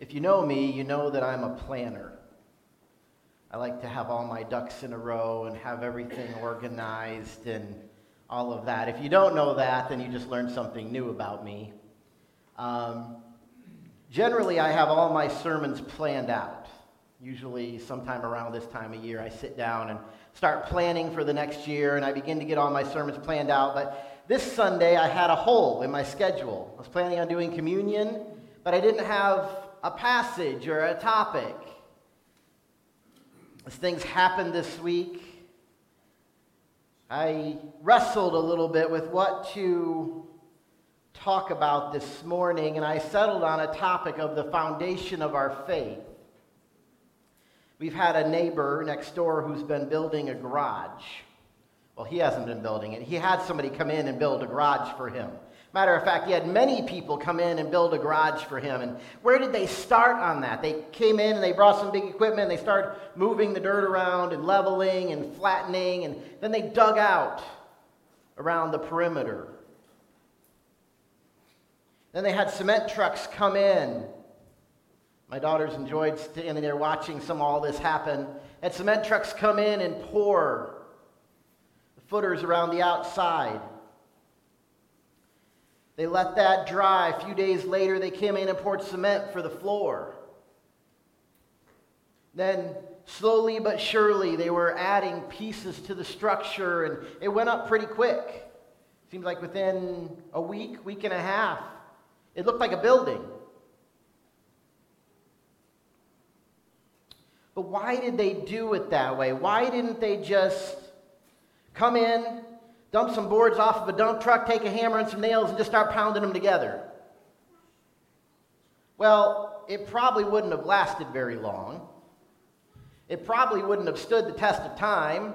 If you know me, you know that I'm a planner. I like to have all my ducks in a row and have everything organized and all of that. If you don't know that, then you just learned something new about me. Um, generally, I have all my sermons planned out. Usually, sometime around this time of year, I sit down and start planning for the next year, and I begin to get all my sermons planned out. But this Sunday, I had a hole in my schedule. I was planning on doing communion, but I didn't have a passage or a topic. As things happened this week, I wrestled a little bit with what to talk about this morning, and I settled on a topic of the foundation of our faith. We've had a neighbor next door who's been building a garage. Well, he hasn't been building it. He had somebody come in and build a garage for him. Matter of fact, he had many people come in and build a garage for him. And where did they start on that? They came in and they brought some big equipment and they started moving the dirt around and leveling and flattening. And then they dug out around the perimeter. Then they had cement trucks come in my daughters enjoyed standing there watching some all this happen. And cement trucks come in and pour the footers around the outside. They let that dry. A few days later, they came in and poured cement for the floor. Then, slowly but surely, they were adding pieces to the structure, and it went up pretty quick. Seems like within a week, week and a half, it looked like a building. But why did they do it that way? Why didn't they just come in, dump some boards off of a dump truck, take a hammer and some nails, and just start pounding them together? Well, it probably wouldn't have lasted very long. It probably wouldn't have stood the test of time.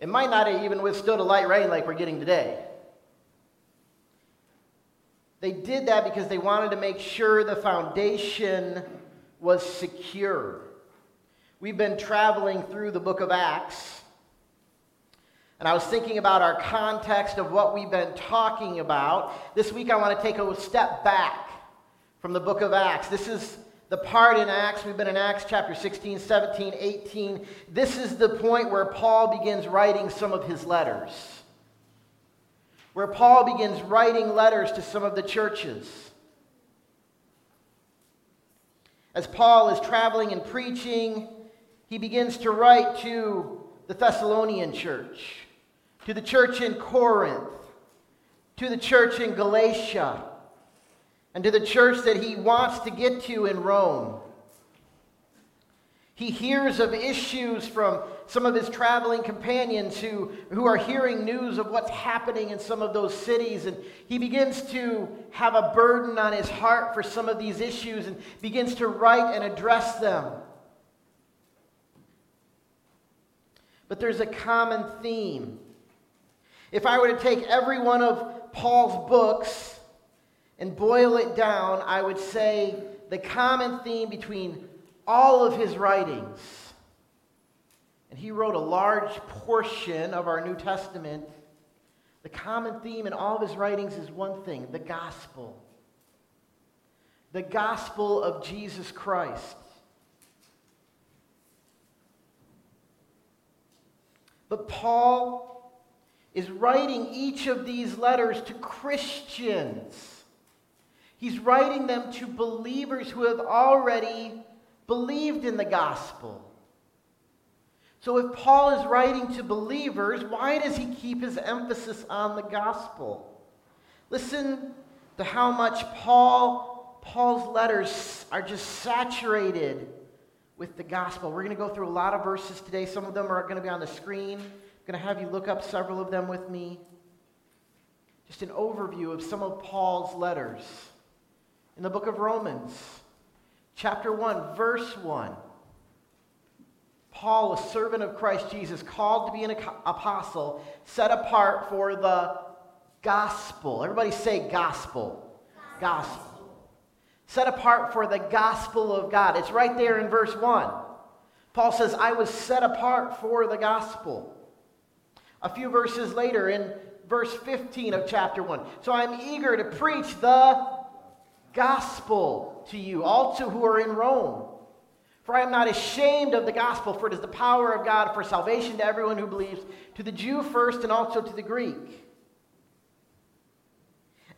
It might not have even withstood a light rain like we're getting today. They did that because they wanted to make sure the foundation was secure. We've been traveling through the book of Acts. And I was thinking about our context of what we've been talking about. This week I want to take a step back from the book of Acts. This is the part in Acts. We've been in Acts chapter 16, 17, 18. This is the point where Paul begins writing some of his letters. Where Paul begins writing letters to some of the churches. As Paul is traveling and preaching, he begins to write to the Thessalonian church, to the church in Corinth, to the church in Galatia, and to the church that he wants to get to in Rome. He hears of issues from some of his traveling companions who, who are hearing news of what's happening in some of those cities. And he begins to have a burden on his heart for some of these issues and begins to write and address them. but there's a common theme. If I were to take every one of Paul's books and boil it down, I would say the common theme between all of his writings, and he wrote a large portion of our New Testament, the common theme in all of his writings is one thing the gospel. The gospel of Jesus Christ. But Paul is writing each of these letters to Christians. He's writing them to believers who have already believed in the gospel. So, if Paul is writing to believers, why does he keep his emphasis on the gospel? Listen to how much Paul, Paul's letters are just saturated with the gospel. We're going to go through a lot of verses today. Some of them are going to be on the screen. I'm going to have you look up several of them with me. Just an overview of some of Paul's letters. In the book of Romans, chapter 1, verse 1. Paul, a servant of Christ Jesus, called to be an apostle, set apart for the gospel. Everybody say gospel. Gospel. gospel set apart for the gospel of God. It's right there in verse 1. Paul says, I was set apart for the gospel. A few verses later, in verse 15 of chapter 1. So I'm eager to preach the gospel to you, also who are in Rome. For I am not ashamed of the gospel, for it is the power of God for salvation to everyone who believes, to the Jew first and also to the Greek.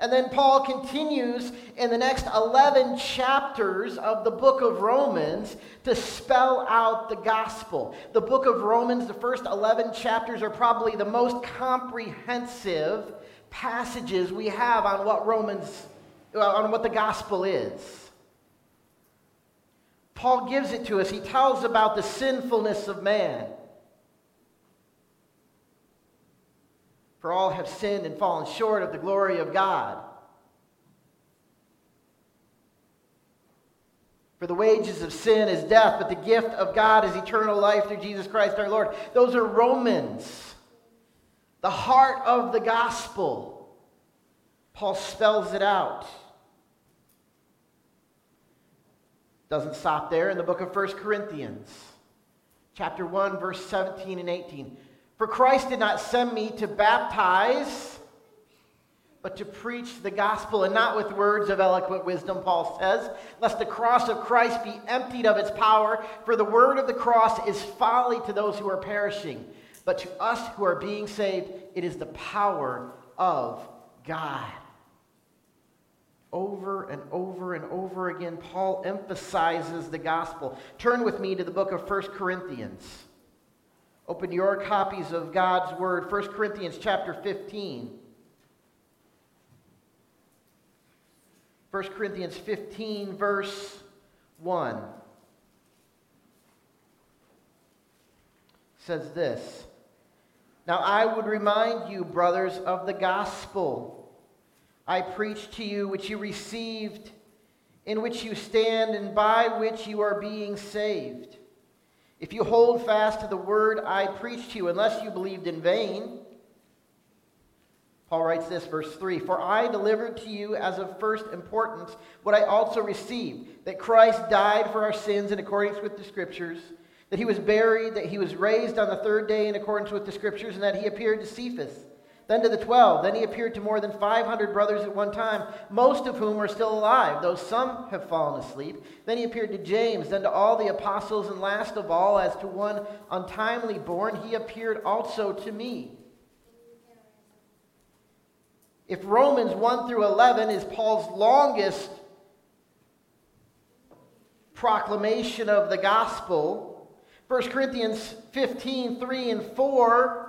And then Paul continues in the next 11 chapters of the book of Romans to spell out the gospel. The book of Romans, the first 11 chapters, are probably the most comprehensive passages we have on what Romans, on what the gospel is. Paul gives it to us. He tells about the sinfulness of man. For all have sinned and fallen short of the glory of God. For the wages of sin is death, but the gift of God is eternal life through Jesus Christ our Lord. Those are Romans, the heart of the gospel. Paul spells it out. Doesn't stop there in the book of 1 Corinthians, chapter 1, verse 17 and 18. For Christ did not send me to baptize, but to preach the gospel, and not with words of eloquent wisdom, Paul says, lest the cross of Christ be emptied of its power. For the word of the cross is folly to those who are perishing, but to us who are being saved, it is the power of God. Over and over and over again, Paul emphasizes the gospel. Turn with me to the book of 1 Corinthians. Open your copies of God's Word, 1 Corinthians chapter 15. 1 Corinthians 15, verse 1 says this Now I would remind you, brothers, of the gospel I preached to you, which you received, in which you stand, and by which you are being saved if you hold fast to the word I preached to you, unless you believed in vain. Paul writes this, verse 3 For I delivered to you as of first importance what I also received that Christ died for our sins in accordance with the Scriptures, that he was buried, that he was raised on the third day in accordance with the Scriptures, and that he appeared to Cephas then to the twelve. Then he appeared to more than 500 brothers at one time, most of whom are still alive, though some have fallen asleep. Then he appeared to James, then to all the apostles, and last of all, as to one untimely born, he appeared also to me. If Romans 1 through 11 is Paul's longest proclamation of the gospel, 1 Corinthians 15, 3 and 4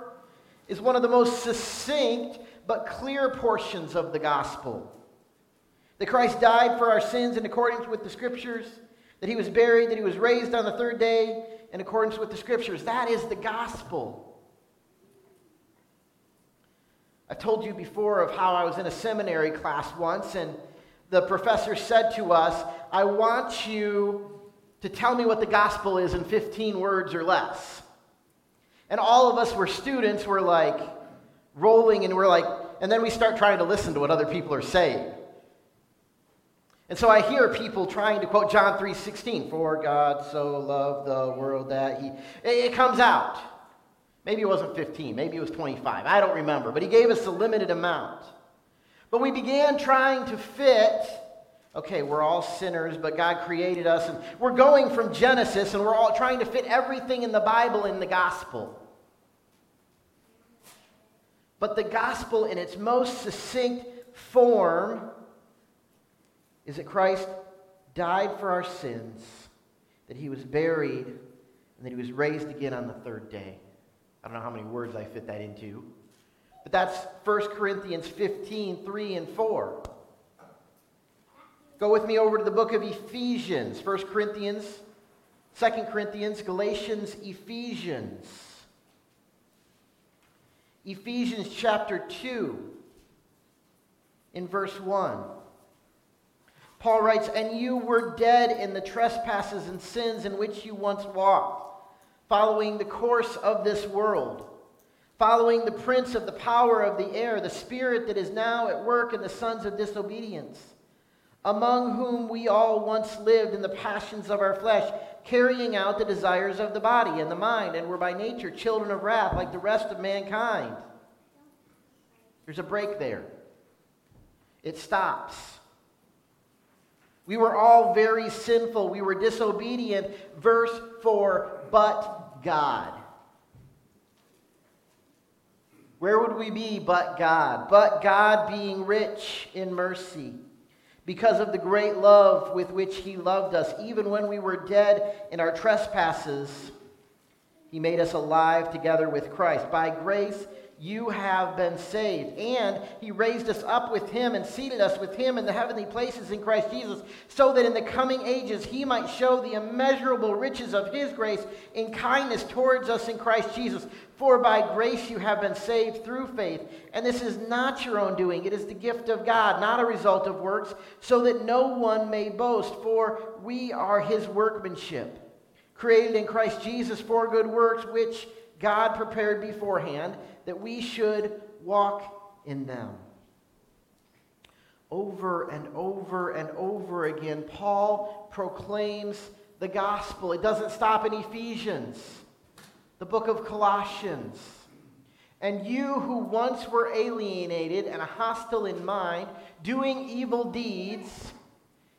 is one of the most succinct but clear portions of the gospel. That Christ died for our sins in accordance with the scriptures, that he was buried, that he was raised on the third day in accordance with the scriptures. That is the gospel. I told you before of how I was in a seminary class once, and the professor said to us, I want you to tell me what the gospel is in 15 words or less. And all of us were students, we're like rolling and we're like, and then we start trying to listen to what other people are saying. And so I hear people trying to quote John 3:16, "For God so loved the world that he it comes out. Maybe it wasn't 15, maybe it was 25. I don't remember, but he gave us a limited amount. But we began trying to fit okay, we're all sinners, but God created us and we're going from Genesis and we're all trying to fit everything in the Bible in the gospel. But the gospel, in its most succinct form, is that Christ died for our sins, that he was buried, and that he was raised again on the third day. I don't know how many words I fit that into. But that's 1 Corinthians 15, 3 and 4. Go with me over to the book of Ephesians, 1 Corinthians, 2 Corinthians, Galatians, Ephesians. Ephesians chapter 2, in verse 1. Paul writes, And you were dead in the trespasses and sins in which you once walked, following the course of this world, following the prince of the power of the air, the spirit that is now at work in the sons of disobedience, among whom we all once lived in the passions of our flesh carrying out the desires of the body and the mind, and were by nature children of wrath like the rest of mankind. There's a break there. It stops. We were all very sinful. We were disobedient. Verse 4 But God. Where would we be but God? But God being rich in mercy, because of the great love with which He loved us, even when we were dead in our trespasses, He made us alive together with Christ. By grace, you have been saved. And he raised us up with him and seated us with him in the heavenly places in Christ Jesus, so that in the coming ages he might show the immeasurable riches of his grace in kindness towards us in Christ Jesus. For by grace you have been saved through faith. And this is not your own doing, it is the gift of God, not a result of works, so that no one may boast. For we are his workmanship, created in Christ Jesus for good works, which God prepared beforehand that we should walk in them. Over and over and over again, Paul proclaims the gospel. It doesn't stop in Ephesians, the book of Colossians. And you who once were alienated and hostile in mind, doing evil deeds,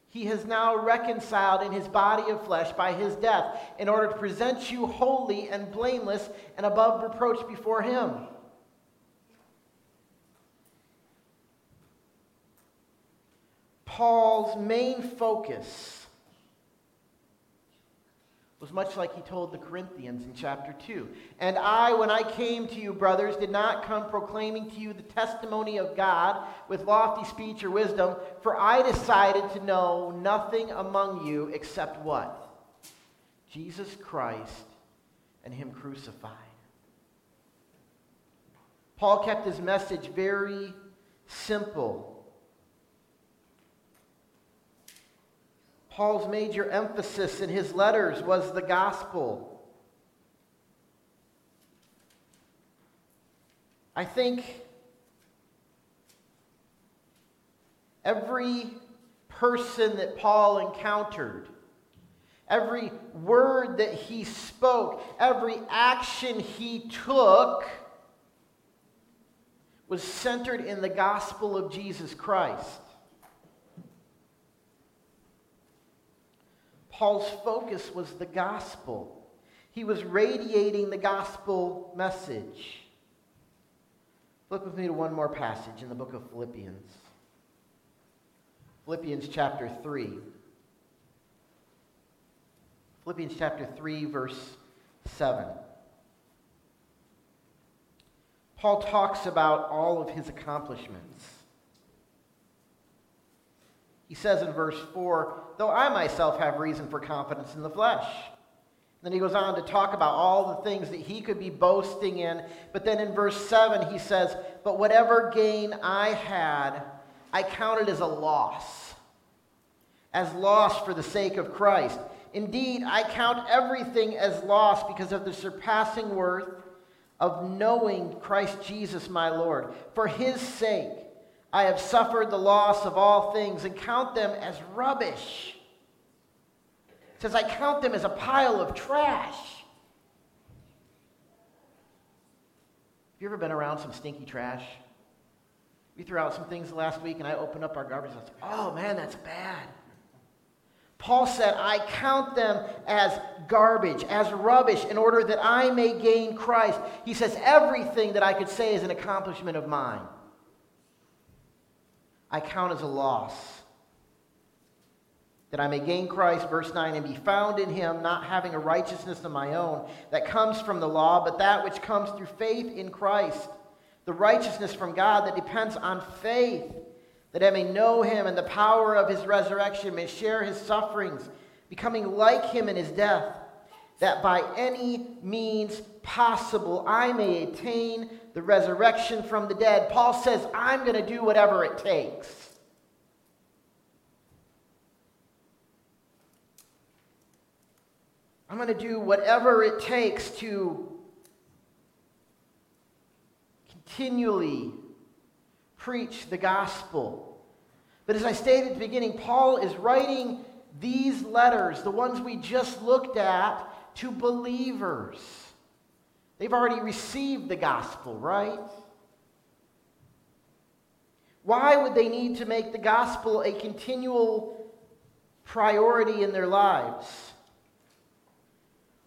he has now reconciled in his body of flesh by his death in order to present you holy and blameless and above reproach before him. Paul's main focus was much like he told the Corinthians in chapter 2. And I, when I came to you, brothers, did not come proclaiming to you the testimony of God with lofty speech or wisdom, for I decided to know nothing among you except what? Jesus Christ and Him crucified. Paul kept his message very simple Paul's major emphasis in his letters was the gospel. I think every person that Paul encountered, every word that he spoke, every action he took was centered in the gospel of Jesus Christ. Paul's focus was the gospel. He was radiating the gospel message. Look with me to one more passage in the book of Philippians. Philippians chapter 3. Philippians chapter 3, verse 7. Paul talks about all of his accomplishments. He says in verse 4, though I myself have reason for confidence in the flesh. Then he goes on to talk about all the things that he could be boasting in. But then in verse 7, he says, But whatever gain I had, I counted as a loss, as loss for the sake of Christ. Indeed, I count everything as loss because of the surpassing worth of knowing Christ Jesus my Lord. For his sake, I have suffered the loss of all things and count them as rubbish. It says, I count them as a pile of trash. Have you ever been around some stinky trash? We threw out some things last week and I opened up our garbage and I oh man, that's bad. Paul said, I count them as garbage, as rubbish, in order that I may gain Christ. He says, everything that I could say is an accomplishment of mine. I count as a loss. That I may gain Christ, verse 9, and be found in him, not having a righteousness of my own that comes from the law, but that which comes through faith in Christ, the righteousness from God that depends on faith, that I may know him and the power of his resurrection, may share his sufferings, becoming like him in his death, that by any means possible I may attain the resurrection from the dead. Paul says, I'm going to do whatever it takes. I'm going to do whatever it takes to continually preach the gospel. But as I stated at the beginning, Paul is writing these letters, the ones we just looked at, to believers. They've already received the gospel, right? Why would they need to make the gospel a continual priority in their lives.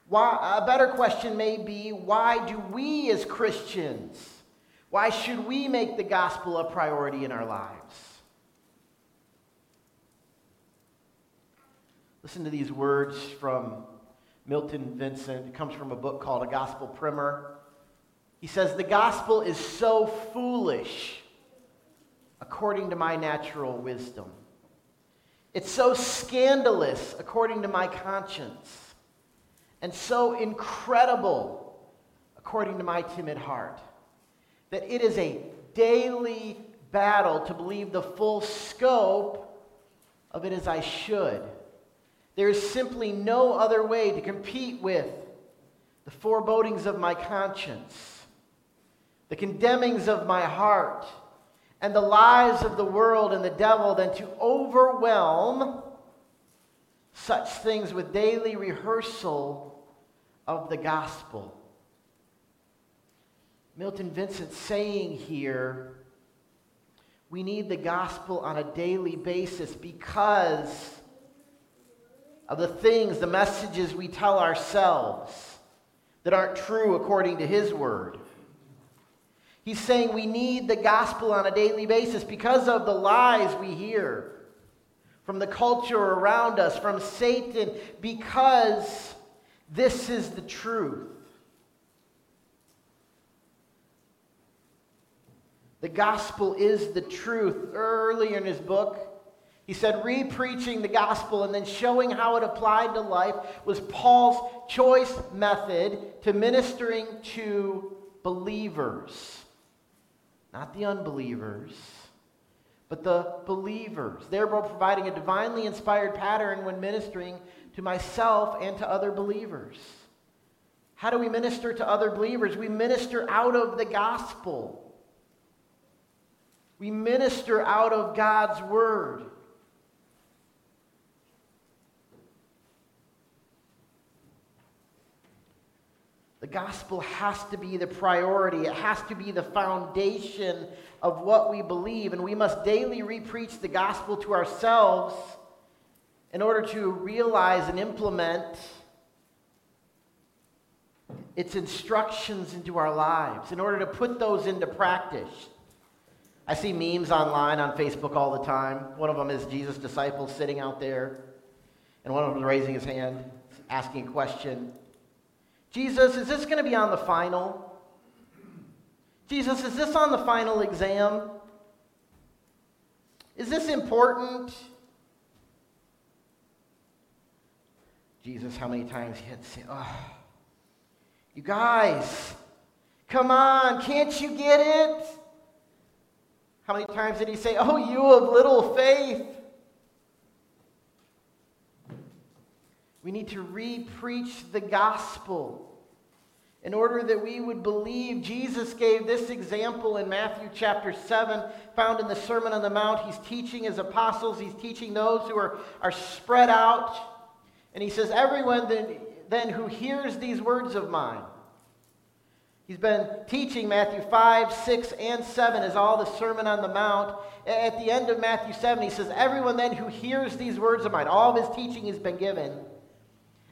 Why, a better question may be why do we as Christians, why should we make the gospel a priority in our lives? Listen to these words from Milton Vincent. It comes from a book called A Gospel Primer. He says, The gospel is so foolish according to my natural wisdom. It's so scandalous according to my conscience, and so incredible according to my timid heart, that it is a daily battle to believe the full scope of it as I should. There is simply no other way to compete with the forebodings of my conscience, the condemnings of my heart, and the lies of the world and the devil than to overwhelm such things with daily rehearsal of the gospel. Milton Vincent saying here, we need the gospel on a daily basis because of the things, the messages we tell ourselves that aren't true according to His Word. He's saying we need the gospel on a daily basis because of the lies we hear from the culture around us, from Satan, because this is the truth. The gospel is the truth. Earlier in his book, he said re-preaching the gospel and then showing how it applied to life was Paul's choice method to ministering to believers. Not the unbelievers, but the believers, thereby providing a divinely inspired pattern when ministering to myself and to other believers. How do we minister to other believers? We minister out of the gospel. We minister out of God's word. The gospel has to be the priority. It has to be the foundation of what we believe. And we must daily repreach the gospel to ourselves in order to realize and implement its instructions into our lives, in order to put those into practice. I see memes online on Facebook all the time. One of them is Jesus' disciples sitting out there, and one of them is raising his hand, asking a question. Jesus, is this going to be on the final? Jesus, is this on the final exam? Is this important? Jesus, how many times he had to say, oh, you guys, come on, can't you get it? How many times did he say, oh, you of little faith? We need to re-preach the gospel in order that we would believe. Jesus gave this example in Matthew chapter 7, found in the Sermon on the Mount. He's teaching his apostles, he's teaching those who are, are spread out. And he says, Everyone then, then who hears these words of mine, He's been teaching Matthew 5, 6, and 7 is all the Sermon on the Mount. At the end of Matthew 7, he says, Everyone then who hears these words of mine, all of his teaching has been given,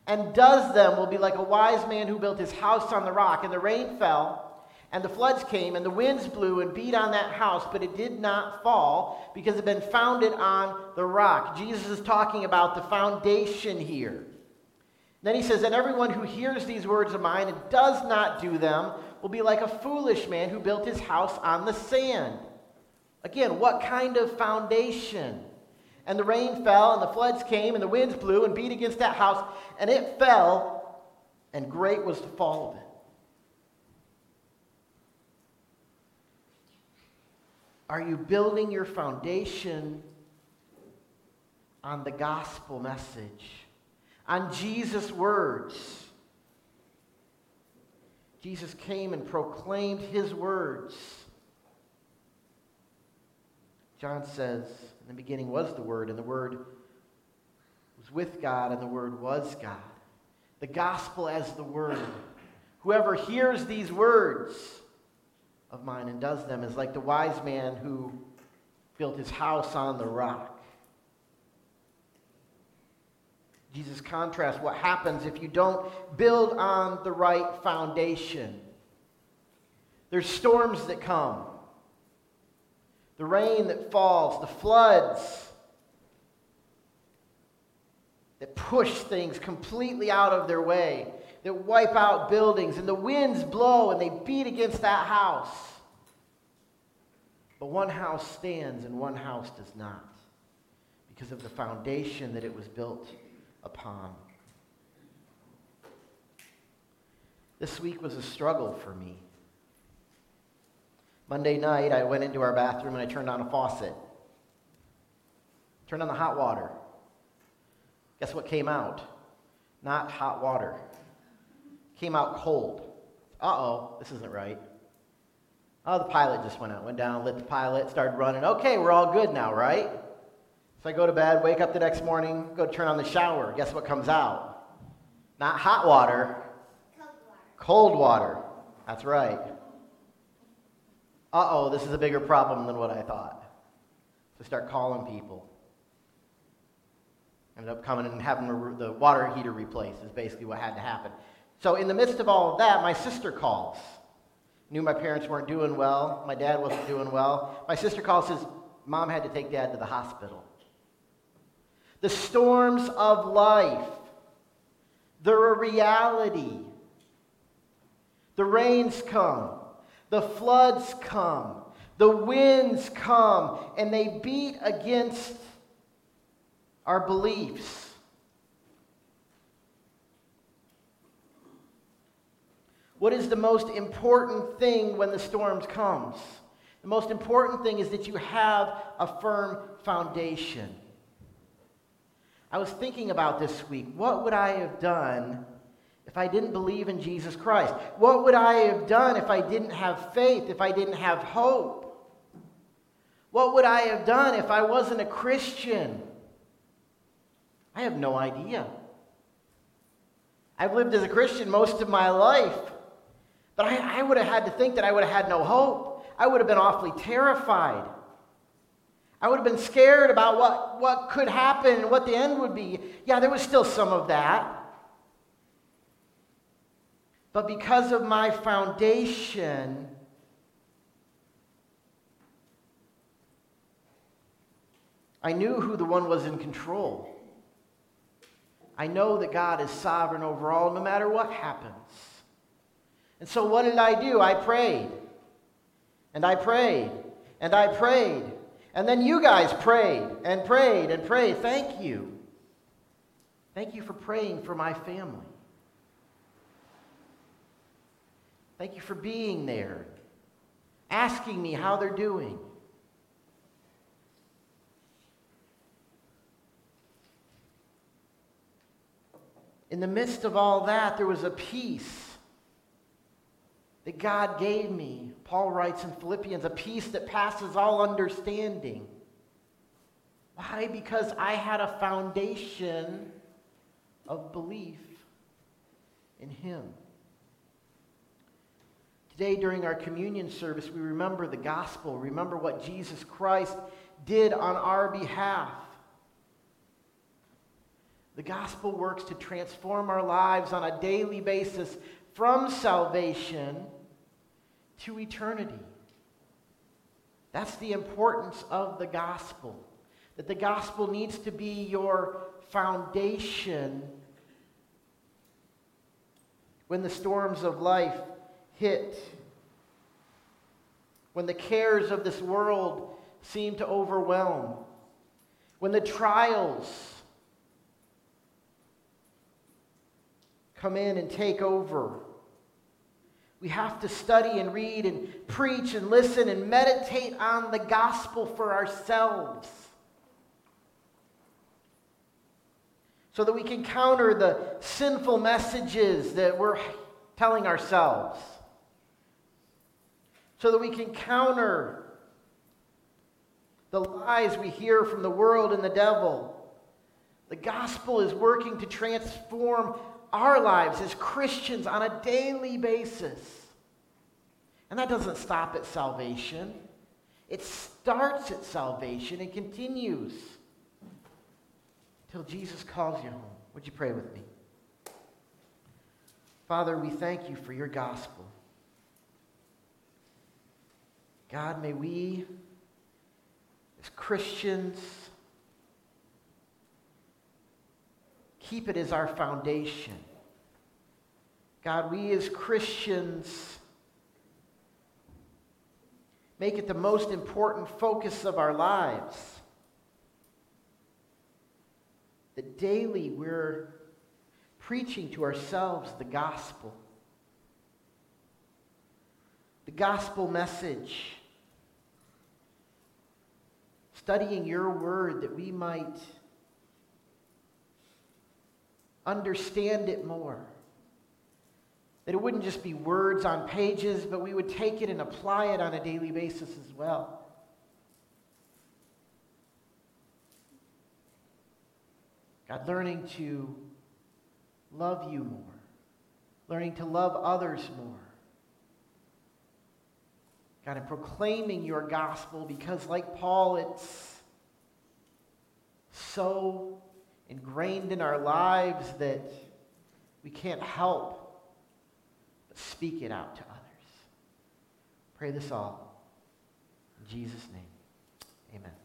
and does them will be like a wise man who built his house on the rock. And the rain fell, and the floods came, and the winds blew and beat on that house, but it did not fall because it had been founded on the rock. Jesus is talking about the foundation here. Then he says, And everyone who hears these words of mine and does not do them will be like a foolish man who built his house on the sand. Again, what kind of foundation? And the rain fell, and the floods came, and the winds blew and beat against that house, and it fell, and great was the fall of it. Are you building your foundation on the gospel message, on Jesus' words? Jesus came and proclaimed his words. John says, In the beginning was the Word, and the Word was with God, and the Word was God. The gospel as the Word. Whoever hears these words of mine and does them is like the wise man who built his house on the rock. Jesus contrasts what happens if you don't build on the right foundation. There's storms that come, the rain that falls, the floods that push things completely out of their way, that wipe out buildings, and the winds blow and they beat against that house. But one house stands and one house does not because of the foundation that it was built upon. This week was a struggle for me. Monday night, I went into our bathroom and I turned on a faucet. Turned on the hot water. Guess what came out? Not hot water. Came out cold. Uh oh, this isn't right. Oh, the pilot just went out, went down, lit the pilot, started running. Okay, we're all good now, right? So I go to bed, wake up the next morning, go turn on the shower. Guess what comes out? Not hot water, Cold water. cold water. That's right. Uh oh, this is a bigger problem than what I thought. So I start calling people. Ended up coming and having the water heater replaced, is basically what had to happen. So, in the midst of all of that, my sister calls. Knew my parents weren't doing well. My dad wasn't doing well. My sister calls, says, Mom had to take dad to the hospital. The storms of life, they're a reality. The rains come, the floods come, the winds come, and they beat against our beliefs. What is the most important thing when the storms comes? The most important thing is that you have a firm foundation. I was thinking about this week what would I have done if I didn't believe in Jesus Christ? What would I have done if I didn't have faith, if I didn't have hope? What would I have done if I wasn't a Christian? I have no idea. I've lived as a Christian most of my life, but I, I would have had to think that I would have had no hope. I would have been awfully terrified. I would have been scared about what, what could happen and what the end would be. Yeah, there was still some of that. But because of my foundation, I knew who the one was in control. I know that God is sovereign over all, no matter what happens. And so, what did I do? I prayed. And I prayed. And I prayed. And then you guys prayed and prayed and prayed. Thank you. Thank you for praying for my family. Thank you for being there, asking me how they're doing. In the midst of all that, there was a peace that God gave me. Paul writes in Philippians, a peace that passes all understanding. Why? Because I had a foundation of belief in Him. Today, during our communion service, we remember the gospel, remember what Jesus Christ did on our behalf. The gospel works to transform our lives on a daily basis from salvation to eternity. That's the importance of the gospel. That the gospel needs to be your foundation when the storms of life hit, when the cares of this world seem to overwhelm, when the trials come in and take over. We have to study and read and preach and listen and meditate on the gospel for ourselves so that we can counter the sinful messages that we're telling ourselves, so that we can counter the lies we hear from the world and the devil. The gospel is working to transform our lives as Christians on a daily basis. And that doesn't stop at salvation, it starts at salvation and continues till Jesus calls you home. Would you pray with me? Father, we thank you for your gospel. God, may we, as Christians, keep it as our foundation. God, we as Christians make it the most important focus of our lives. That daily we're preaching to ourselves the gospel. The gospel message. Studying your word that we might understand it more. That it wouldn't just be words on pages, but we would take it and apply it on a daily basis as well. God, learning to love you more, learning to love others more. God, and proclaiming your gospel because, like Paul, it's so ingrained in our lives that we can't help but speak it out to others. Pray this all. In Jesus' name, amen.